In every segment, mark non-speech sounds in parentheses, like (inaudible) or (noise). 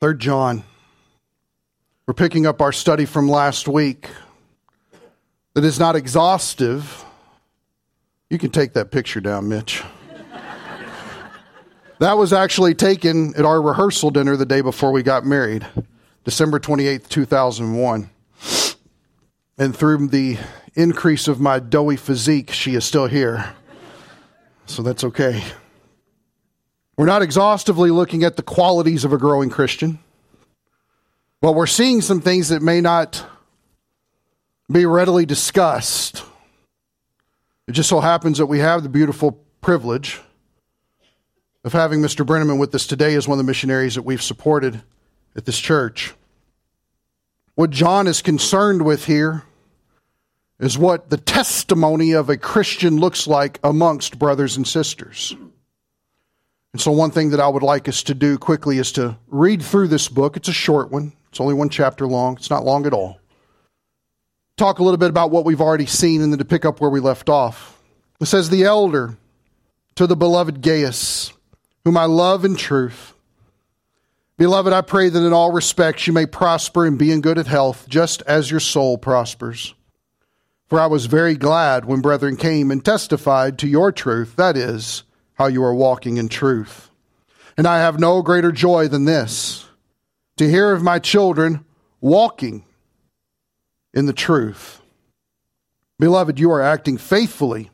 Third John. We're picking up our study from last week that is not exhaustive. You can take that picture down, Mitch. that was actually taken at our rehearsal dinner the day before we got married, December 28th, 2001. And through the increase of my doughy physique, she is still here. So that's okay. We're not exhaustively looking at the qualities of a growing Christian, but we're seeing some things that may not be readily discussed. It just so happens that we have the beautiful privilege of having Mr. Brenneman with us today as one of the missionaries that we've supported at this church. What John is concerned with here is what the testimony of a Christian looks like amongst brothers and sisters. And so, one thing that I would like us to do quickly is to read through this book. It's a short one, it's only one chapter long, it's not long at all. Talk a little bit about what we've already seen and then to pick up where we left off. It says, The elder to the beloved Gaius, whom I love in truth. Beloved, I pray that in all respects you may prosper and be in good health, just as your soul prospers. For I was very glad when brethren came and testified to your truth, that is, how you are walking in truth. And I have no greater joy than this to hear of my children walking in the truth. Beloved, you are acting faithfully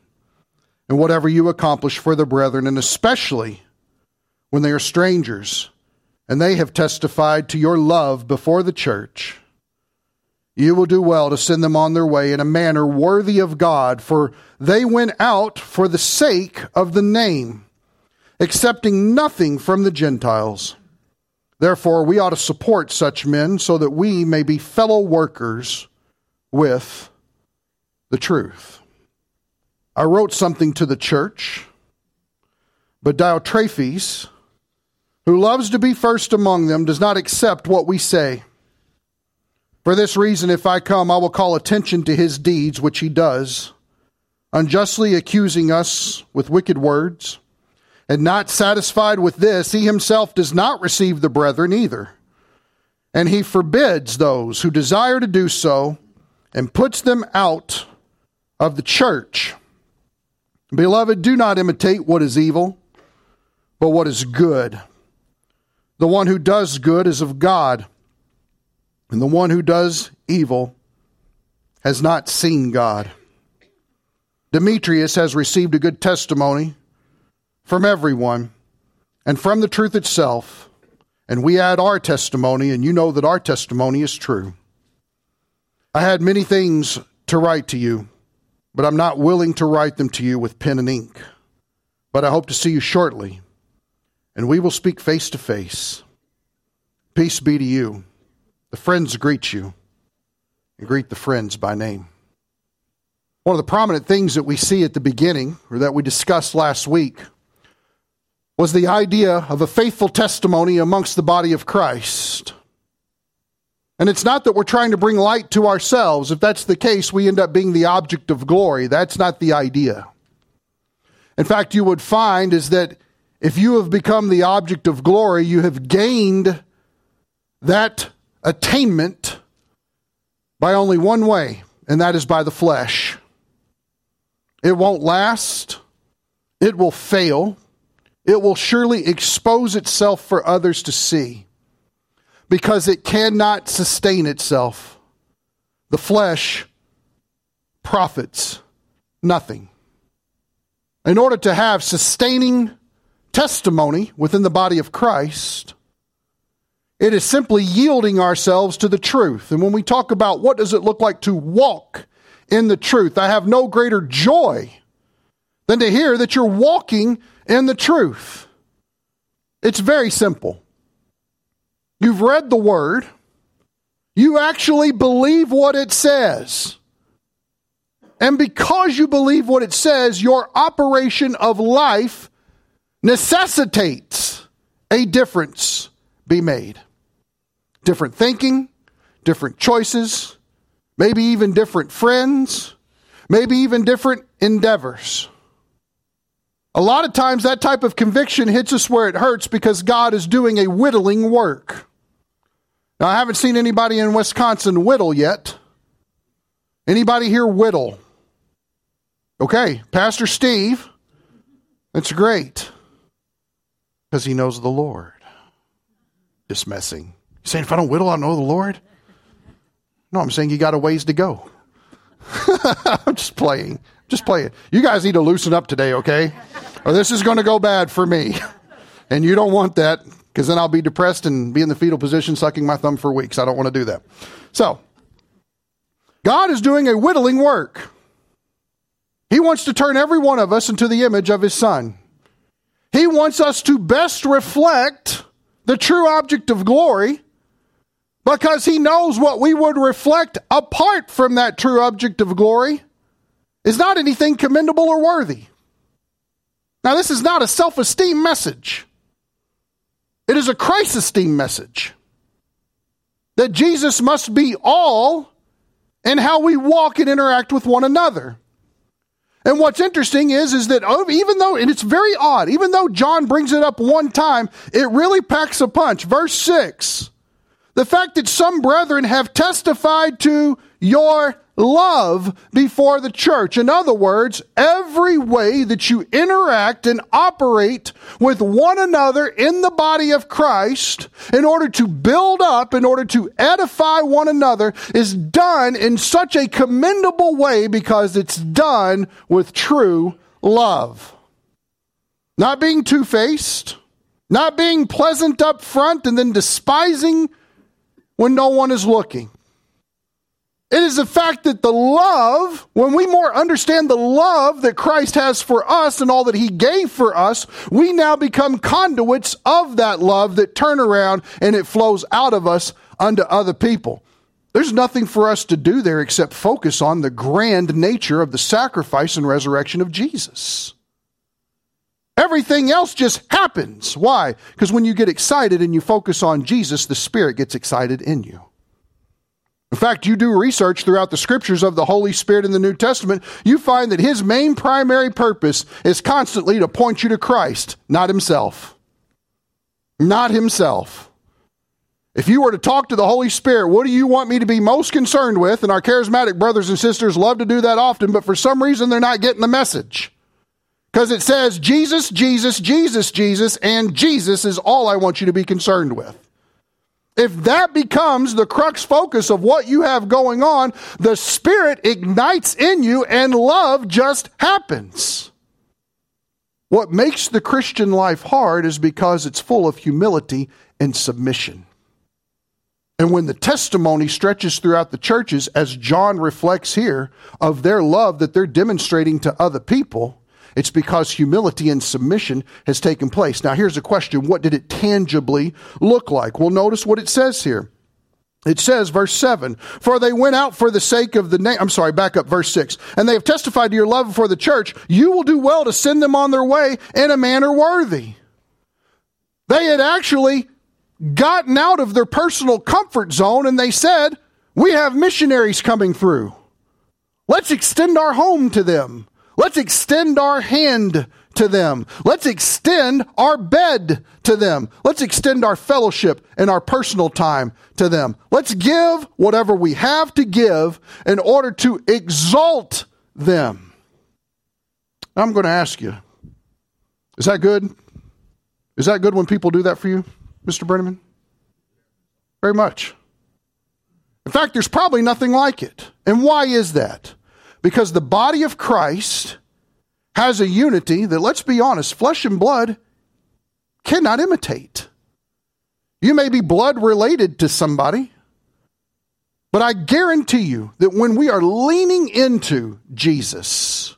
in whatever you accomplish for the brethren, and especially when they are strangers and they have testified to your love before the church. You will do well to send them on their way in a manner worthy of God, for they went out for the sake of the name, accepting nothing from the Gentiles. Therefore, we ought to support such men so that we may be fellow workers with the truth. I wrote something to the church, but Diotrephes, who loves to be first among them, does not accept what we say. For this reason, if I come, I will call attention to his deeds, which he does, unjustly accusing us with wicked words. And not satisfied with this, he himself does not receive the brethren either. And he forbids those who desire to do so and puts them out of the church. Beloved, do not imitate what is evil, but what is good. The one who does good is of God and the one who does evil has not seen God. Demetrius has received a good testimony from everyone and from the truth itself, and we add our testimony, and you know that our testimony is true. I had many things to write to you, but I'm not willing to write them to you with pen and ink. But I hope to see you shortly, and we will speak face to face. Peace be to you. The friends greet you and greet the friends by name. One of the prominent things that we see at the beginning, or that we discussed last week, was the idea of a faithful testimony amongst the body of Christ. And it's not that we're trying to bring light to ourselves. If that's the case, we end up being the object of glory. That's not the idea. In fact, you would find is that if you have become the object of glory, you have gained that attainment by only one way, and that is by the flesh. It won't last, it will fail, it will surely expose itself for others to see because it cannot sustain itself. The flesh profits nothing. In order to have sustaining testimony within the body of Christ, it is simply yielding ourselves to the truth. And when we talk about what does it look like to walk in the truth, I have no greater joy than to hear that you're walking in the truth. It's very simple. You've read the word. You actually believe what it says. And because you believe what it says, your operation of life necessitates a difference be made different thinking, different choices, maybe even different friends, maybe even different endeavors. A lot of times that type of conviction hits us where it hurts because God is doing a whittling work. Now, I haven't seen anybody in Wisconsin whittle yet. Anybody here whittle? Okay, Pastor Steve. That's great. Because he knows the Lord. You saying if I don't whittle, I know the Lord? No, I'm saying you got a ways to go. (laughs) I'm just playing. Just playing. You guys need to loosen up today, okay? Or this is going to go bad for me. And you don't want that because then I'll be depressed and be in the fetal position sucking my thumb for weeks. I don't want to do that. So, God is doing a whittling work. He wants to turn every one of us into the image of His Son. He wants us to best reflect the true object of glory because He knows what we would reflect apart from that true object of glory is not anything commendable or worthy. Now, this is not a self esteem message, it is a Christ esteem message. That Jesus must be all in how we walk and interact with one another. And what's interesting is, is that even though, and it's very odd, even though John brings it up one time, it really packs a punch. Verse 6 the fact that some brethren have testified to your love before the church. In other words, every way that you interact and operate with one another in the body of Christ in order to build up, in order to edify one another is done in such a commendable way because it's done with true love. Not being two faced, not being pleasant up front and then despising when no one is looking. It is the fact that the love, when we more understand the love that Christ has for us and all that he gave for us, we now become conduits of that love that turn around and it flows out of us unto other people. There's nothing for us to do there except focus on the grand nature of the sacrifice and resurrection of Jesus. Everything else just happens. Why? Because when you get excited and you focus on Jesus, the Spirit gets excited in you. In fact, you do research throughout the scriptures of the Holy Spirit in the New Testament, you find that his main primary purpose is constantly to point you to Christ, not himself. Not himself. If you were to talk to the Holy Spirit, what do you want me to be most concerned with? And our charismatic brothers and sisters love to do that often, but for some reason they're not getting the message. Because it says Jesus, Jesus, Jesus, Jesus, and Jesus is all I want you to be concerned with. If that becomes the crux focus of what you have going on, the Spirit ignites in you and love just happens. What makes the Christian life hard is because it's full of humility and submission. And when the testimony stretches throughout the churches, as John reflects here, of their love that they're demonstrating to other people, it's because humility and submission has taken place. Now, here's a question What did it tangibly look like? Well, notice what it says here. It says, verse 7, for they went out for the sake of the name. I'm sorry, back up, verse 6. And they have testified to your love for the church. You will do well to send them on their way in a manner worthy. They had actually gotten out of their personal comfort zone and they said, We have missionaries coming through. Let's extend our home to them. Let's extend our hand to them. Let's extend our bed to them. Let's extend our fellowship and our personal time to them. Let's give whatever we have to give in order to exalt them. I'm going to ask you is that good? Is that good when people do that for you, Mr. Brenneman? Very much. In fact, there's probably nothing like it. And why is that? Because the body of Christ has a unity that, let's be honest, flesh and blood cannot imitate. You may be blood related to somebody, but I guarantee you that when we are leaning into Jesus,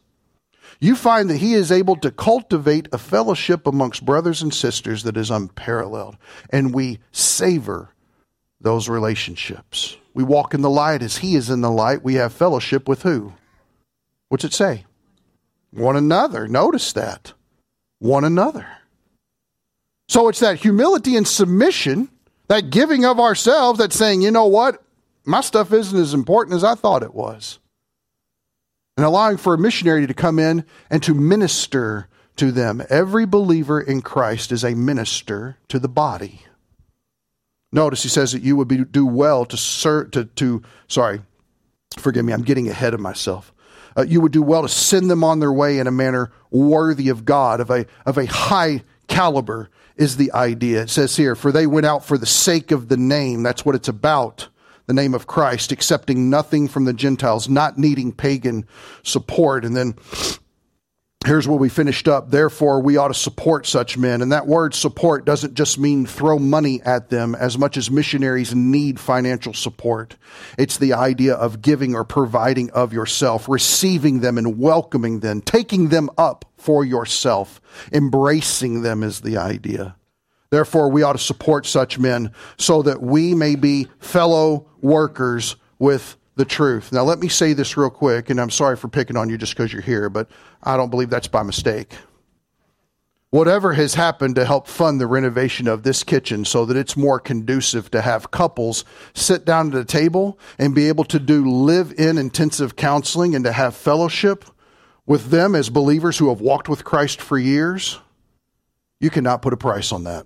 you find that he is able to cultivate a fellowship amongst brothers and sisters that is unparalleled. And we savor those relationships. We walk in the light as he is in the light. We have fellowship with who? What's it say? One another. Notice that. One another. So it's that humility and submission, that giving of ourselves, that saying, you know what? My stuff isn't as important as I thought it was. And allowing for a missionary to come in and to minister to them. Every believer in Christ is a minister to the body. Notice he says that you would be, do well to, ser- to, to, sorry, forgive me, I'm getting ahead of myself. Uh, you would do well to send them on their way in a manner worthy of God, of a, of a high caliber, is the idea. It says here, for they went out for the sake of the name. That's what it's about. The name of Christ, accepting nothing from the Gentiles, not needing pagan support. And then here's where we finished up. Therefore, we ought to support such men. And that word support doesn't just mean throw money at them as much as missionaries need financial support. It's the idea of giving or providing of yourself, receiving them and welcoming them, taking them up for yourself. Embracing them is the idea. Therefore, we ought to support such men so that we may be fellow workers with the truth. Now, let me say this real quick, and I'm sorry for picking on you just because you're here, but I don't believe that's by mistake. Whatever has happened to help fund the renovation of this kitchen so that it's more conducive to have couples sit down at a table and be able to do live in intensive counseling and to have fellowship with them as believers who have walked with Christ for years, you cannot put a price on that.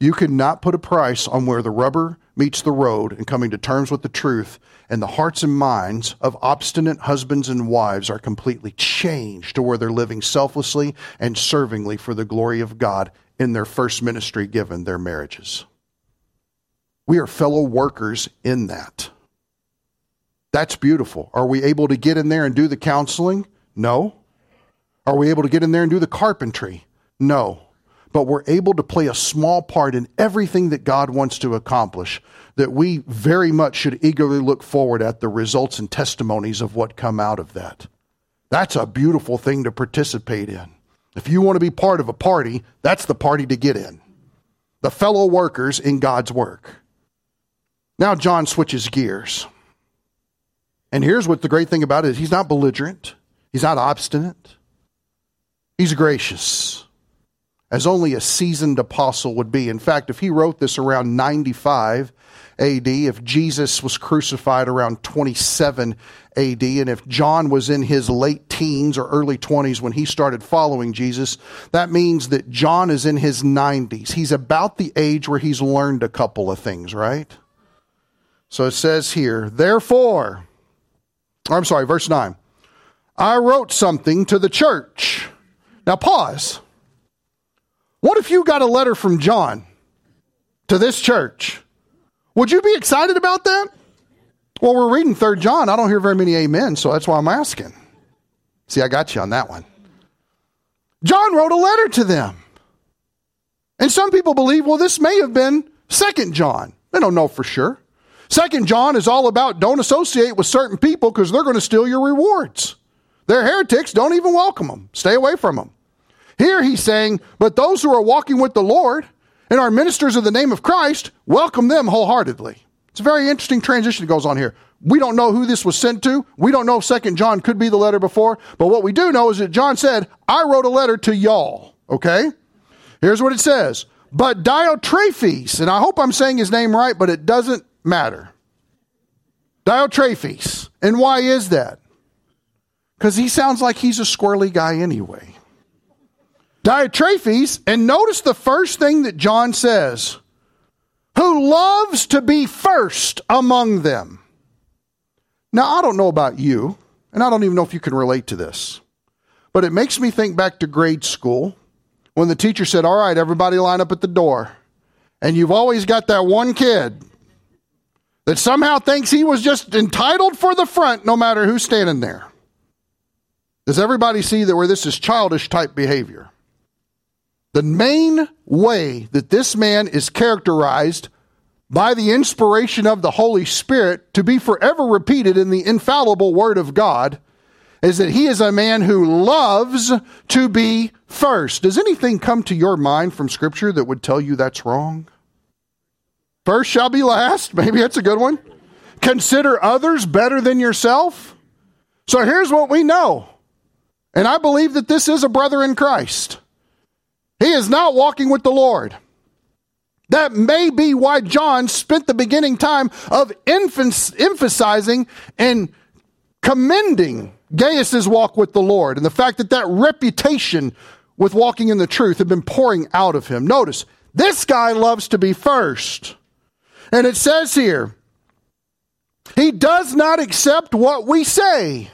You cannot put a price on where the rubber meets the road and coming to terms with the truth, and the hearts and minds of obstinate husbands and wives are completely changed to where they're living selflessly and servingly for the glory of God in their first ministry given their marriages. We are fellow workers in that. That's beautiful. Are we able to get in there and do the counseling? No. Are we able to get in there and do the carpentry? No but we're able to play a small part in everything that God wants to accomplish, that we very much should eagerly look forward at the results and testimonies of what come out of that. That's a beautiful thing to participate in. If you want to be part of a party, that's the party to get in. The fellow workers in God's work. Now John switches gears. And here's what the great thing about it is he's not belligerent. He's not obstinate. He's gracious as only a seasoned apostle would be. In fact, if he wrote this around 95 AD, if Jesus was crucified around 27 AD, and if John was in his late teens or early 20s when he started following Jesus, that means that John is in his 90s. He's about the age where he's learned a couple of things, right? So it says here, therefore, I'm sorry, verse 9. I wrote something to the church. Now pause. What if you got a letter from John to this church? Would you be excited about that? Well, we're reading Third John. I don't hear very many amen, so that's why I'm asking. See, I got you on that one. John wrote a letter to them. And some people believe, well, this may have been Second John. They don't know for sure. Second John is all about don't associate with certain people because they're going to steal your rewards. They're heretics. Don't even welcome them. Stay away from them. Here he's saying, but those who are walking with the Lord and are ministers of the name of Christ, welcome them wholeheartedly. It's a very interesting transition that goes on here. We don't know who this was sent to. We don't know if Second John could be the letter before, but what we do know is that John said, I wrote a letter to y'all. Okay? Here's what it says. But Diotrephes, and I hope I'm saying his name right, but it doesn't matter. Diotrephes. And why is that? Because he sounds like he's a squirrely guy anyway. Diotrephes, and notice the first thing that John says who loves to be first among them. Now, I don't know about you, and I don't even know if you can relate to this, but it makes me think back to grade school when the teacher said, All right, everybody line up at the door. And you've always got that one kid that somehow thinks he was just entitled for the front no matter who's standing there. Does everybody see that where this is childish type behavior? The main way that this man is characterized by the inspiration of the Holy Spirit to be forever repeated in the infallible Word of God is that he is a man who loves to be first. Does anything come to your mind from Scripture that would tell you that's wrong? First shall be last. (laughs) Maybe that's a good one. Consider others better than yourself. So here's what we know. And I believe that this is a brother in Christ. He is not walking with the Lord. That may be why John spent the beginning time of emphasizing and commending Gaius's walk with the Lord and the fact that that reputation with walking in the truth had been pouring out of him. Notice, This guy loves to be first. And it says here, he does not accept what we say.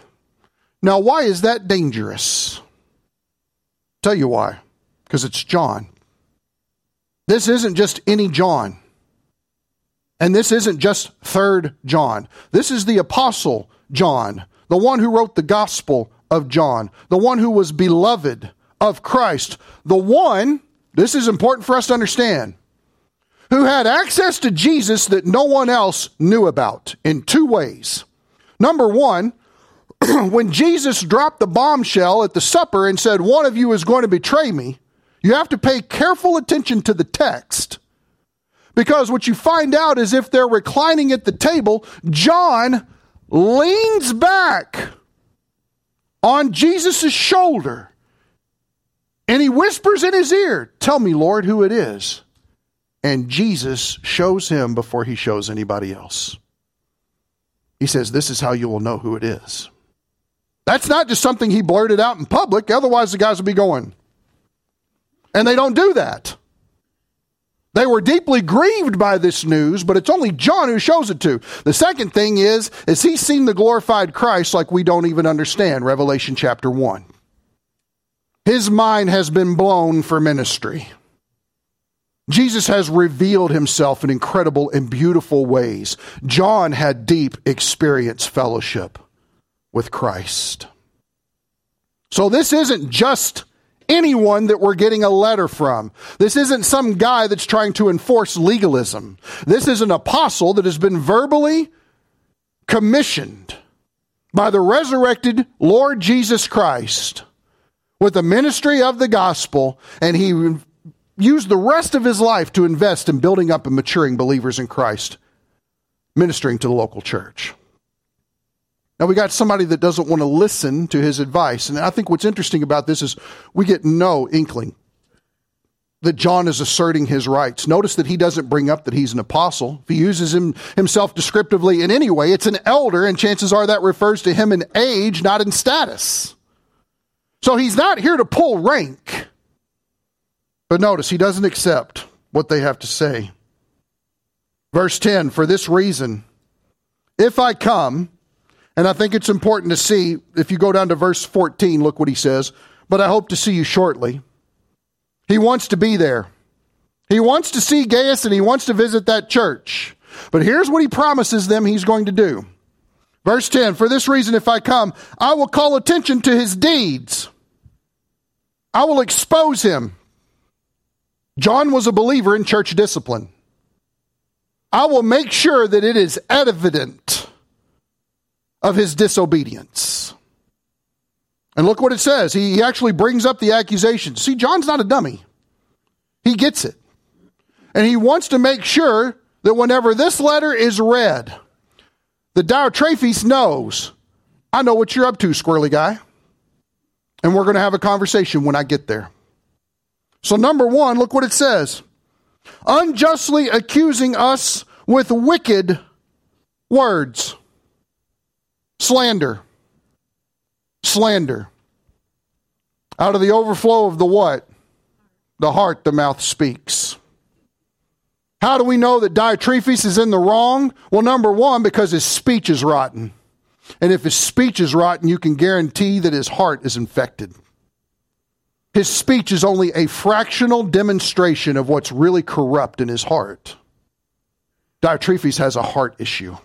Now, why is that dangerous? Tell you why. Because it's John. This isn't just any John. And this isn't just third John. This is the apostle John, the one who wrote the gospel of John, the one who was beloved of Christ, the one, this is important for us to understand, who had access to Jesus that no one else knew about in two ways. Number one, (clears throat) when Jesus dropped the bombshell at the supper and said, One of you is going to betray me, you have to pay careful attention to the text. Because what you find out is if they're reclining at the table, John leans back on Jesus' shoulder and he whispers in his ear, Tell me, Lord, who it is. And Jesus shows him before he shows anybody else. He says, This is how you will know who it is. That's not just something he blurted out in public, otherwise, the guys would be going. And they don't do that. They were deeply grieved by this news, but it's only John who shows it to. The second thing is, is he's seen the glorified Christ like we don't even understand, Revelation chapter 1. His mind has been blown for ministry. Jesus has revealed himself in incredible and beautiful ways. John had deep experience fellowship with Christ. So this isn't just anyone that we're getting a letter from. This isn't some guy that's trying to enforce legalism. This is an apostle that has been verbally commissioned by the resurrected Lord Jesus Christ with the ministry of the gospel, and he used the rest of his life to invest in building up and maturing believers in Christ, ministering to the local church. Now we got somebody that doesn't want to listen to his advice. And I think what's interesting about this is we get no inkling that John is asserting his rights. Notice that he doesn't bring up that he's an apostle. If he uses him, himself descriptively in any way, it's an elder, and chances are that refers to him in age, not in status. So he's not here to pull rank. But notice, he doesn't accept what they have to say. Verse 10 For this reason, if I come, and I think it's important to see, if you go down to verse 14, look what he says. But I hope to see you shortly. He wants to be there. He wants to see Gaius and he wants to visit that church. But here's what he promises them he's going to do. Verse 10 For this reason, if I come, I will call attention to his deeds. I will expose him. John was a believer in church discipline. I will make sure that it is evident of his disobedience. And look what it says. He, actually brings up the accusation. See, John's not a dummy, he gets it. And he wants to make sure that whenever this letter is read, the Diotrephes knows, I know what you're up to, squirrely guy. And we're going to have a conversation when I get there. So, number one, look what it says unjustly accusing us with wicked words. Slander. Slander. Out of the overflow of the what? The heart, the mouth speaks. How do we know that Diotrephes is in the wrong? Well, number one, because his speech is rotten. And if his speech is rotten, you can guarantee that his heart is infected. His speech is only a fractional demonstration of what's really corrupt in his heart. Diotrephes has a heart issue.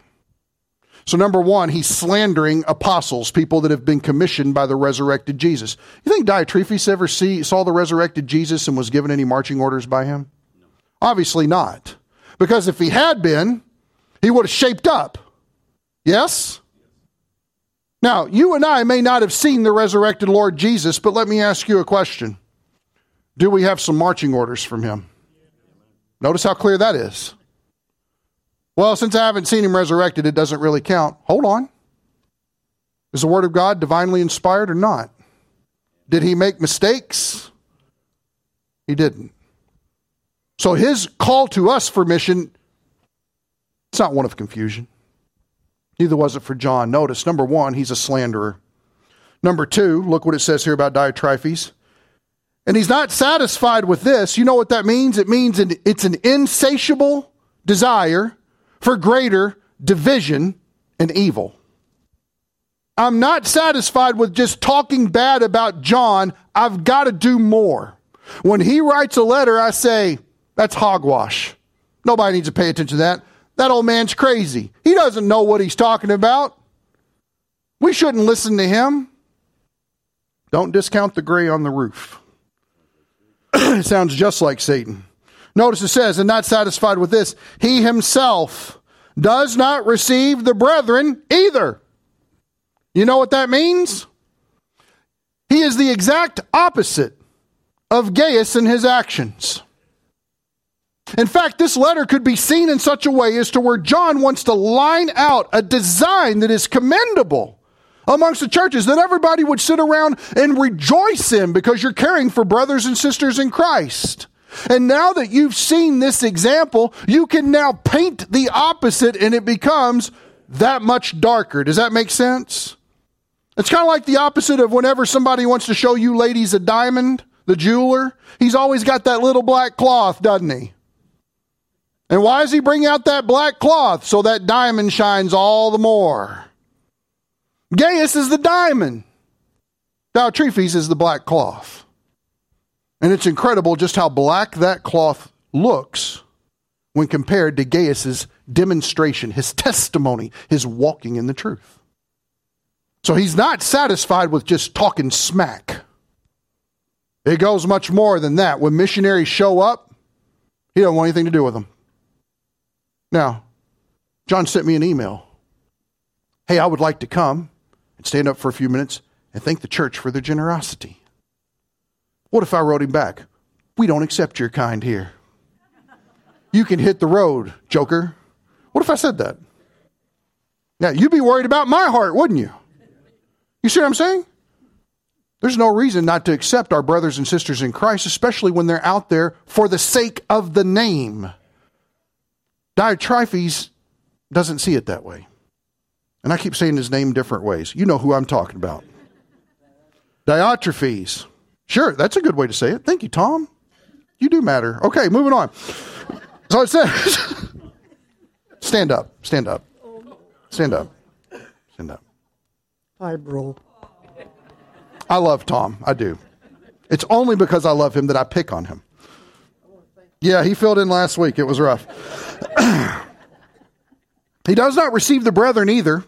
So, number one, he's slandering apostles, people that have been commissioned by the resurrected Jesus. You think Diotrephes ever see, saw the resurrected Jesus and was given any marching orders by him? No. Obviously not. Because if he had been, he would have shaped up. Yes? Now, you and I may not have seen the resurrected Lord Jesus, but let me ask you a question. Do we have some marching orders from him? Notice how clear that is. Well, since I haven't seen him resurrected, it doesn't really count. Hold on. Is the Word of God divinely inspired or not? Did he make mistakes? He didn't. So his call to us for mission, it's not one of confusion. Neither was it for John. Notice, number one, he's a slanderer. Number two, look what it says here about Diotrephes. And he's not satisfied with this. You know what that means? It means it's an insatiable desire for greater division and evil. I'm not satisfied with just talking bad about John. I've got to do more. When he writes a letter, I say, that's hogwash. Nobody needs to pay attention to that. That old man's crazy. He doesn't know what he's talking about. We shouldn't listen to him. Don't discount the gray on the roof. (clears throat) it sounds just like Satan. Notice it says, and not satisfied with this, he himself does not receive the brethren either. You know what that means? He is the exact opposite of Gaius in his actions. In fact, this letter could be seen in such a way as to where John wants to line out a design that is commendable amongst the churches that everybody would sit around and rejoice in because you're caring for brothers and sisters in Christ. And now that you've seen this example, you can now paint the opposite and it becomes that much darker. Does that make sense? It's kind of like the opposite of whenever somebody wants to show you ladies a diamond, the jeweler, he's always got that little black cloth, doesn't he? And why does he bring out that black cloth? So that diamond shines all the more. Gaius is the diamond. Diotrephes is the black cloth. And it's incredible just how black that cloth looks when compared to Gaius's demonstration, his (laughs) testimony, his walking in the truth. So he's not satisfied with just talking smack. It goes much more than that. When missionaries show up, he don't want anything to do with them. Now, John sent me an email. Hey, I would like to come and stand up for a few minutes and thank the church for their generosity. What if I wrote him back? We don't accept your kind here. You can hit the road, joker. What if I said that? Now, you'd be worried about my heart, wouldn't you? You see what I'm saying? There's no reason not to accept our brothers and sisters in Christ, especially when they're out there for the sake of the name. Diotrephes doesn't see it that way. And I keep saying his name different ways. You know who I'm talking about. Diotrephes Sure, that's a good way to say it. Thank you, Tom. You do matter. Okay, moving on. So it says, (laughs) stand up, stand up, stand up, stand up. Hi, bro. I love Tom. I do. It's only because I love him that I pick on him. Yeah, he filled in last week. It was rough. (clears throat) he does not receive the brethren either.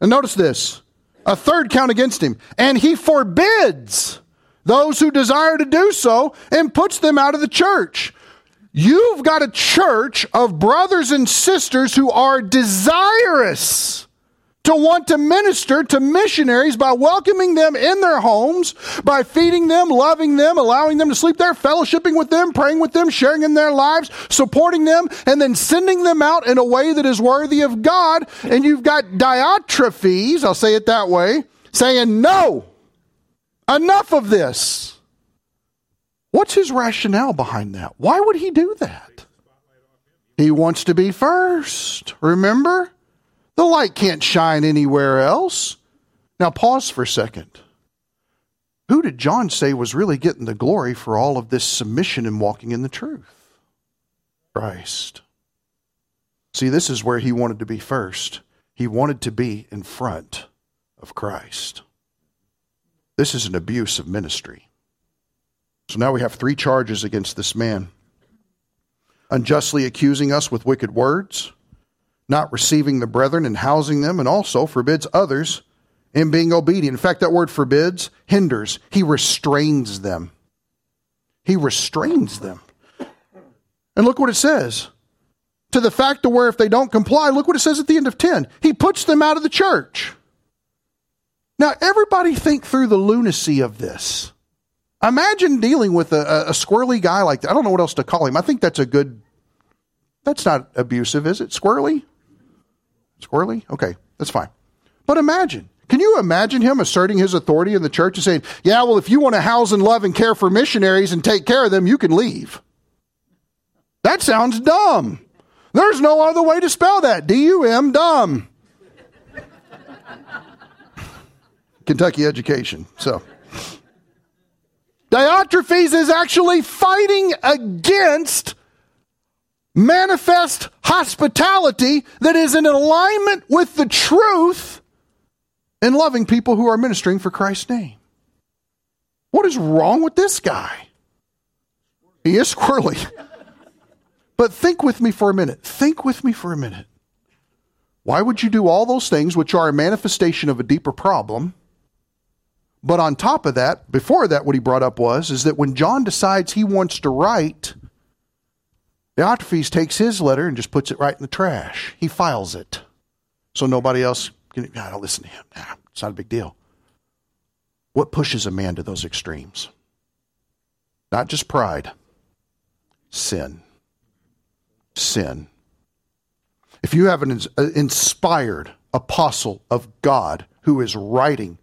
And notice this a third count against him. And he forbids those who desire to do so and puts them out of the church. You've got a church of brothers and sisters who are desirous to want to minister to missionaries by welcoming them in their homes, by feeding them, loving them, allowing them to sleep there, fellowshipping with them, praying with them, sharing in their lives, supporting them, and then sending them out in a way that is worthy of God. And you've got Diotrephes, I'll say it that way, saying, no, Enough of this. What's his rationale behind that? Why would he do that? He wants to be first. Remember? The light can't shine anywhere else. Now, pause for a second. Who did John say was really getting the glory for all of this submission and walking in the truth? Christ. See, this is where he wanted to be first. He wanted to be in front of Christ. This is an abuse of ministry. So now we have three charges against this man unjustly accusing us with wicked words, not receiving the brethren and housing them, and also forbids others in being obedient. In fact, that word forbids hinders, he restrains them. He restrains them. And look what it says. To the fact to where if they don't comply, look what it says at the end of 10. He puts them out of the church. Now, everybody think through the lunacy of this. Imagine dealing with a, a, squirrely guy like that. I don't know what else to call him. I think that's a good, that's not abusive, is it? Squirrely? Squirrely? Okay, that's fine. But imagine, can you imagine him asserting his authority in the church and saying, yeah, well, if you want to house and love and care for missionaries and take care of them, you can leave? That sounds dumb. There's no other way to spell that. D U M, dumb. Kentucky education. So Diotrephes is actually fighting against manifest hospitality that is in alignment with the truth and loving people who are ministering for Christ's name. What is wrong with this guy? He is squirrely. But think with me for a minute. Think with me for a minute. Why would you do all those things which are a manifestation of a deeper problem? But on top of that, before that, what he brought up was is that when John decides he wants to write, Diotrephes takes his letter and just puts it right in the trash. He files it. So nobody else can, I don't listen to him. Nah, it's not a big deal. What pushes a man to those extremes? Not just pride, sin. Sin. If you have an uh, inspired apostle of God who is writing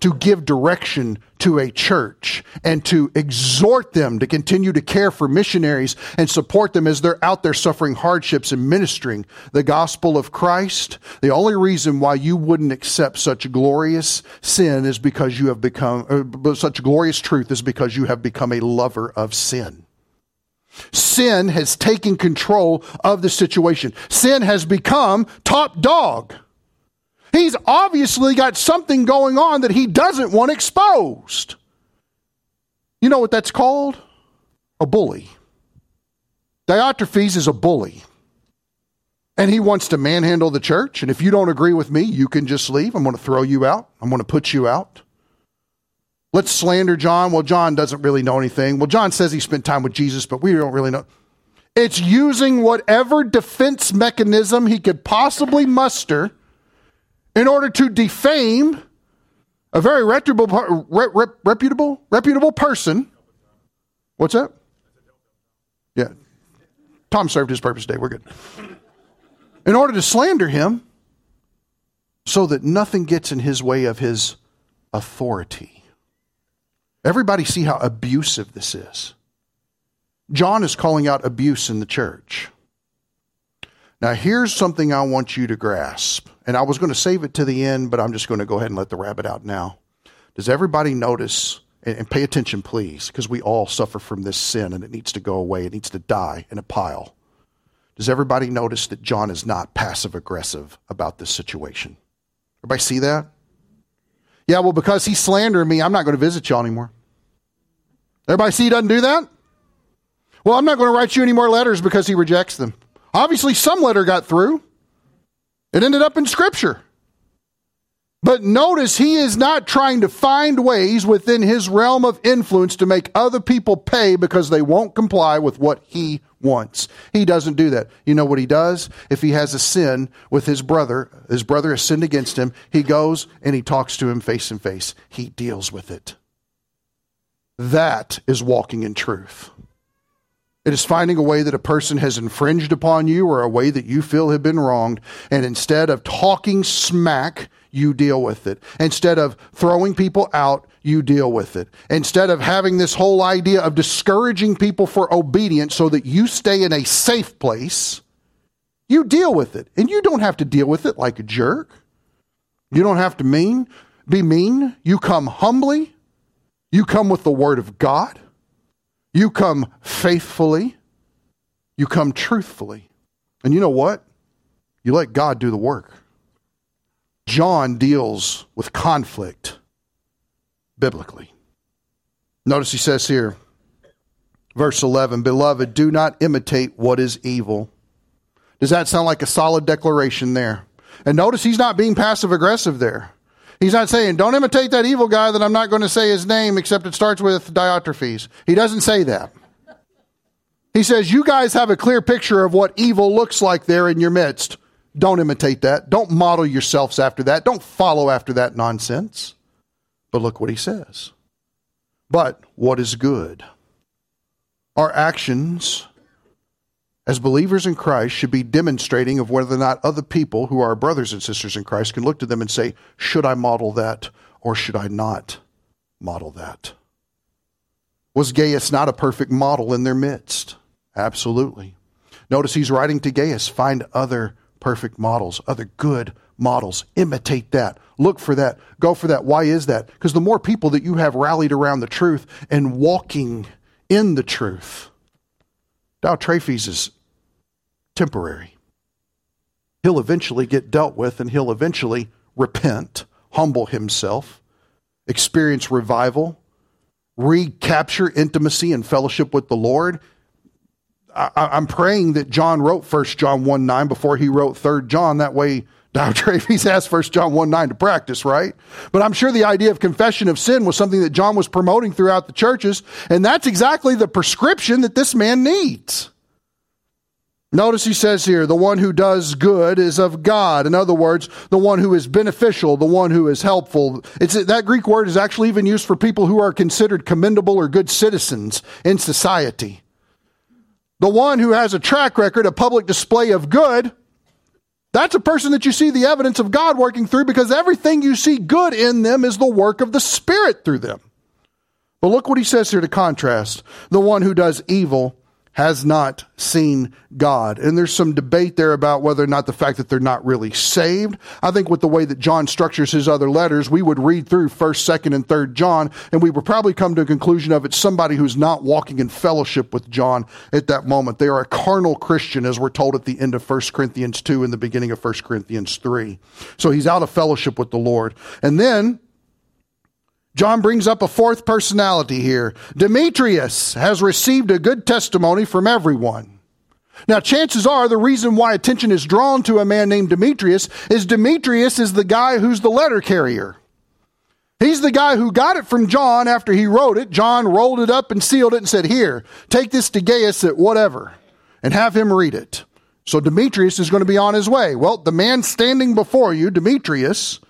to give direction to a church and to exhort them to continue to care for missionaries and support them as they're out there suffering hardships and ministering the gospel of Christ. The only reason why you wouldn't accept such glorious sin is because you have become, uh, such glorious truth is because you have become a lover of sin. Sin has taken control of the situation. Sin has become top dog. He's obviously got something going on that he doesn't want exposed. You know what that's called? A bully. Diotrephes is a bully. And he wants to manhandle the church. And if you don't agree with me, you can just leave. I'm going to throw you out. I'm going to put you out. Let's slander John. Well, John doesn't really know anything. Well, John says he spent time with Jesus, but we don't really know. It's using whatever defense mechanism he could possibly muster in order to defame a very reputable, rep, reputable, reputable person. What's that? Yeah. Tom served his purpose today. We're good. In order to slander him so that nothing gets in his way of his authority. Everybody see how abusive this is. John is calling out abuse in the church. Now, here's something I want you to grasp. And I was going to save it to the end, but I'm just going to go ahead and let the rabbit out now. Does everybody notice, and pay attention, please, because we all suffer from this sin and it needs to go away. It needs to die in a pile. Does everybody notice that John is not passive aggressive about this situation? Everybody see that? Yeah, well, because he's slandering me, I'm not going to visit y'all anymore. Everybody see he doesn't do that? Well, I'm not going to write you any more letters because he rejects them. Obviously, some letter got through. It ended up in Scripture. But notice he is not trying to find ways within his realm of influence to make other people pay because they won't comply with what he wants. He doesn't do that. You know what he does? If he has a sin with his brother, his brother has sinned against him, he goes and he talks to him face and face. He deals with it. That is walking in truth. It is finding a way that a person has infringed upon you or a way that you feel have been wronged. And instead of talking smack, you deal with it. Instead of throwing people out, you deal with it. Instead of having this whole idea of discouraging people for obedience so that you stay in a safe place, you deal with it. And you don't have to deal with it like a jerk. You don't have to mean, be mean. You come humbly. You come with the word of God. You come faithfully. You come truthfully. And you know what? You let God do the work. John deals with conflict biblically. Notice he says here, verse 11, Beloved, do not imitate what is evil. Does that sound like a solid declaration there? And notice he's not being passive aggressive there. He's not saying, don't imitate that evil guy that I'm not going to say his name except it starts with Diotrephes. He doesn't say that. He says, you guys have a clear picture of what evil looks like there in your midst. Don't imitate that. Don't model yourselves after that. Don't follow after that nonsense. But look what he says. But what is good? Our actions as believers in Christ, should be demonstrating of whether or not other people who are brothers and sisters in Christ can look to them and say, should I model that or should I not model that? Was Gaius not a perfect model in their midst? Absolutely. Notice he's writing to Gaius, find other perfect models, other good models. Imitate that. Look for that. Go for that. Why is that? Because the more people that you have rallied around the truth and walking in the truth, Diotrephes is temporary. He'll eventually get dealt with and he'll eventually repent, humble himself, experience revival, recapture intimacy and fellowship with the Lord. I, am praying that John wrote 1 John 1 9 before he wrote 3 John. That way, Diotrephes has 1 John 1 9 to practice, right? But I'm sure the idea of confession of sin was something that John was promoting throughout the churches, and that's exactly the prescription that this man needs. Notice he says here, the one who does good is of God. In other words, the one who is beneficial, the one who is helpful. It's, that Greek word is actually even used for people who are considered commendable or good citizens in society. The one who has a track record, a public display of good, that's a person that you see the evidence of God working through because everything you see good in them is the work of the Spirit through them. But look what he says here to contrast. The one who does evil has not seen God. And there's some debate there about whether or not the fact that they're not really saved. I think with the way that John structures his other letters, we would read through 1st, 2nd, and 3rd John, and we would probably come to a conclusion of it's somebody who's not walking in fellowship with John at that moment. They are a carnal Christian, as we're told at the end of 1 Corinthians 2 and the beginning of 1 Corinthians 3. So he's out of fellowship with the Lord. And then John brings up a fourth personality here. Demetrius has received a good testimony from everyone. Now, chances are the reason why attention is drawn to a man named Demetrius is Demetrius is the guy who's the letter carrier. He's the guy who got it from John after he wrote it. John rolled it up and sealed it and said, Here, take this to Gaius at whatever and have him read it. So Demetrius is going to be on his way. Well, the man standing before you, Demetrius,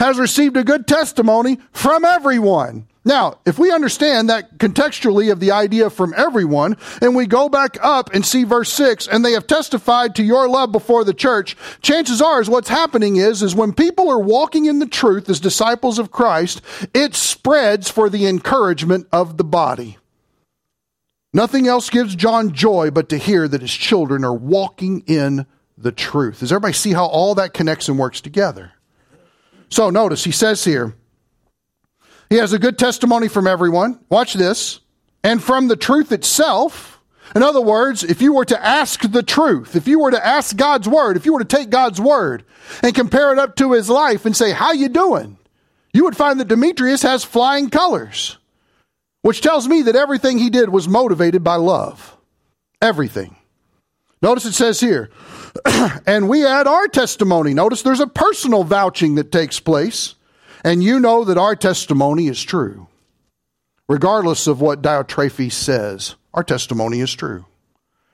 has received a good testimony from everyone. Now, if we understand that contextually of the idea from everyone, and we go back up and see verse 6, and they have testified to your love before the church, chances are is what's happening is, is when people are walking in the truth as disciples of Christ, it spreads for the encouragement of the body. Nothing else gives John joy but to hear that his children are walking in the truth. Does everybody see how all that connects and works together? So notice he says here, he has a good testimony from everyone. Watch this. And from the truth itself. In other words, if you were to ask the truth, if you were to ask God's word, if you were to take God's word and compare it up to his life and say, how you doing? You would find that Demetrius has flying colors, which tells me that everything he did was motivated by love. Everything. Notice it says here, (clears throat) and we add our testimony. Notice there's a personal vouching that takes place, and you know that our testimony is true. Regardless of what Diotrephes says, our testimony is true.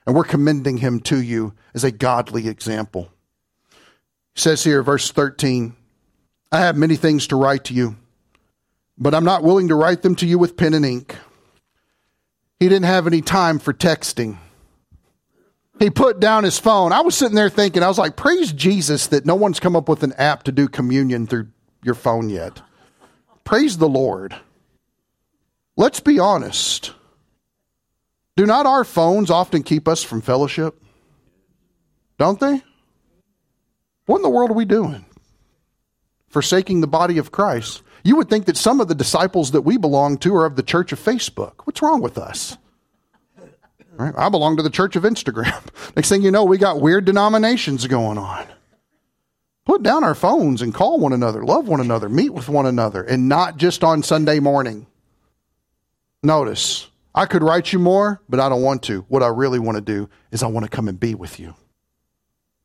And we're commending him to you as a godly example. He says here, verse 13, I have many things to write to you, but I'm not willing to write them to you with pen and ink. He didn't have any time for texting he put down his phone. I was sitting there thinking, I was like, praise Jesus that no one's come up with an app to do communion through your phone yet. Praise the Lord. Let's be honest. Do not our phones often keep us from fellowship? Don't they? What in the world are we doing? Forsaking the body of Christ. You would think that some of the disciples that we belong to are of the church of Facebook. What's wrong with us? Right? I belong to the church of Instagram. (laughs) Next thing you know, we got weird denominations going on. Put down our phones and call one another, love one another, meet with one another, and not just on Sunday morning. Notice, I could write you more, but I don't want to. What I really want to do is I want to come and be with you.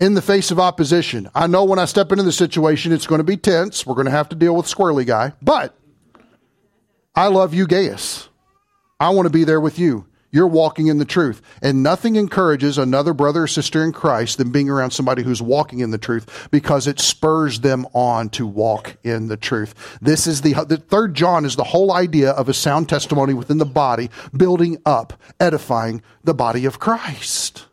In the face of opposition, I know when I step into the situation, it's going to be tense. We're going to have to deal with Squirrely Guy, but I love you, Gaius. I want to be there with you you're walking in the truth. And nothing encourages another brother or sister in Christ than being around somebody who's walking in the truth because it spurs them on to walk in the truth. This is the, the third John is the whole idea of a sound testimony within the body, building up, edifying the body of Christ.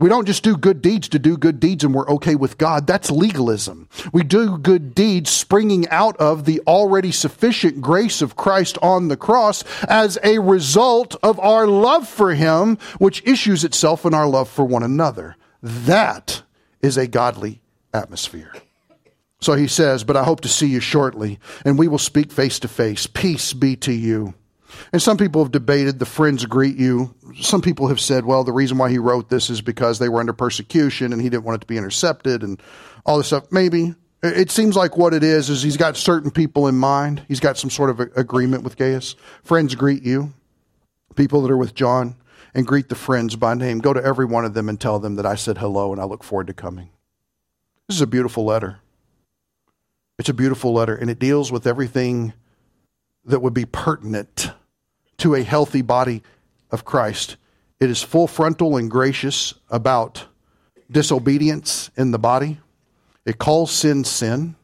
We don't just do good deeds to do good deeds and we're okay with God. That's legalism. We do good deeds springing out of the already sufficient grace of Christ on the cross as a result of our love for Him, which issues itself in our love for one another. That is a godly atmosphere. So he says, But I hope to see you shortly, and we will speak face to face. Peace be to you. And some people have debated the friends greet you. Some people have said, well, the reason why he wrote this is because they were under persecution and he didn't want it to be intercepted and all this stuff. Maybe. It seems like what it is is he's got certain people in mind. He's got some sort of agreement with Gaius. Friends greet you, people that are with John, and greet the friends by name. Go to every one of them and tell them that I said hello and I look forward to coming. This is a beautiful letter. It's a beautiful letter, and it deals with everything that would be pertinent to a healthy body of Christ. It is full frontal and gracious about disobedience in the body. It calls sin sin.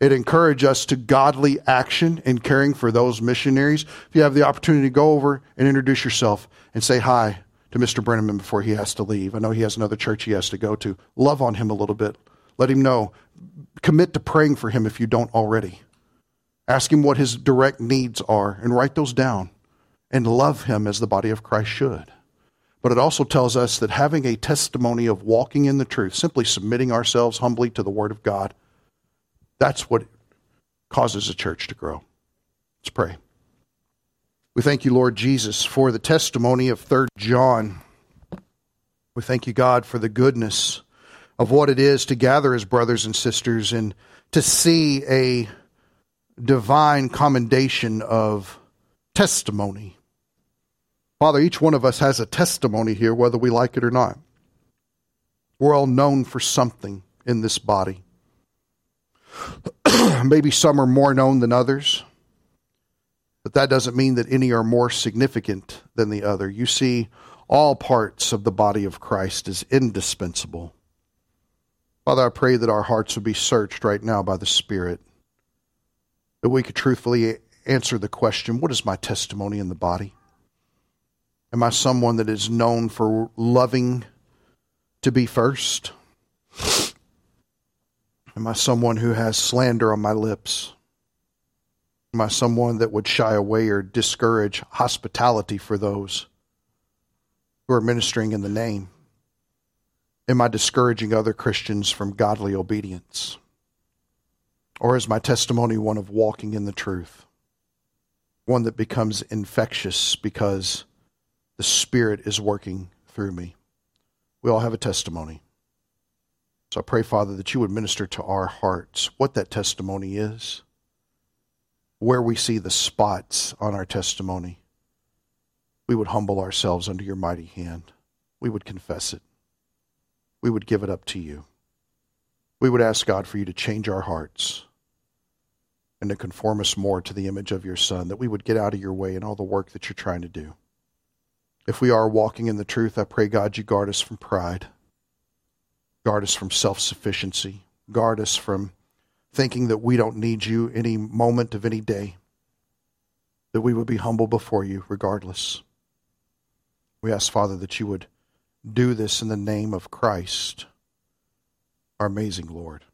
It encourages us to godly action in caring for those missionaries. If you have the opportunity to go over and introduce yourself and say hi to Mr. Brenneman before he has to leave. I know he has another church he has to go to. Love on him a little bit. Let him know. Commit to praying for him if you don't already. Ask him what his direct needs are and write those down and love him as the body of Christ should. But it also tells us that having a testimony of walking in the truth, simply submitting ourselves humbly to the Word of God, that's what causes a church to grow. Let's pray. We thank you, Lord Jesus, for the testimony of 3 John. We thank you, God, for the goodness of what it is to gather as brothers and sisters and to see a divine commendation of testimony Father, each one of us has a testimony here, whether we like it or not. We're all known for something in this body. (clears throat) Maybe some are more known than others, but that doesn't mean that any are more significant than the other. You see, all parts of the body of Christ is indispensable. Father, I pray that our hearts would be searched right now by the Spirit, that we could truthfully answer the question what is my testimony in the body? Am I someone that is known for loving to be first? Am I someone who has slander on my lips? Am I someone that would shy away or discourage hospitality for those who are ministering in the name? Am I discouraging other Christians from godly obedience? Or is my testimony one of walking in the truth? One that becomes infectious because the Spirit is working through me. We all have a testimony. So I pray, Father, that you would minister to our hearts what that testimony is, where we see the spots on our testimony. We would humble ourselves under your mighty hand. We would confess it. We would give it up to you. We would ask God for you to change our hearts and to conform us more to the image of your Son, that we would get out of your way in all the work that you're trying to do. If we are walking in the truth, I pray, God, you guard us from pride, guard us from self sufficiency, guard us from thinking that we don't need you any moment of any day, that we would be humble before you regardless. We ask, Father, that you would do this in the name of Christ, our amazing Lord.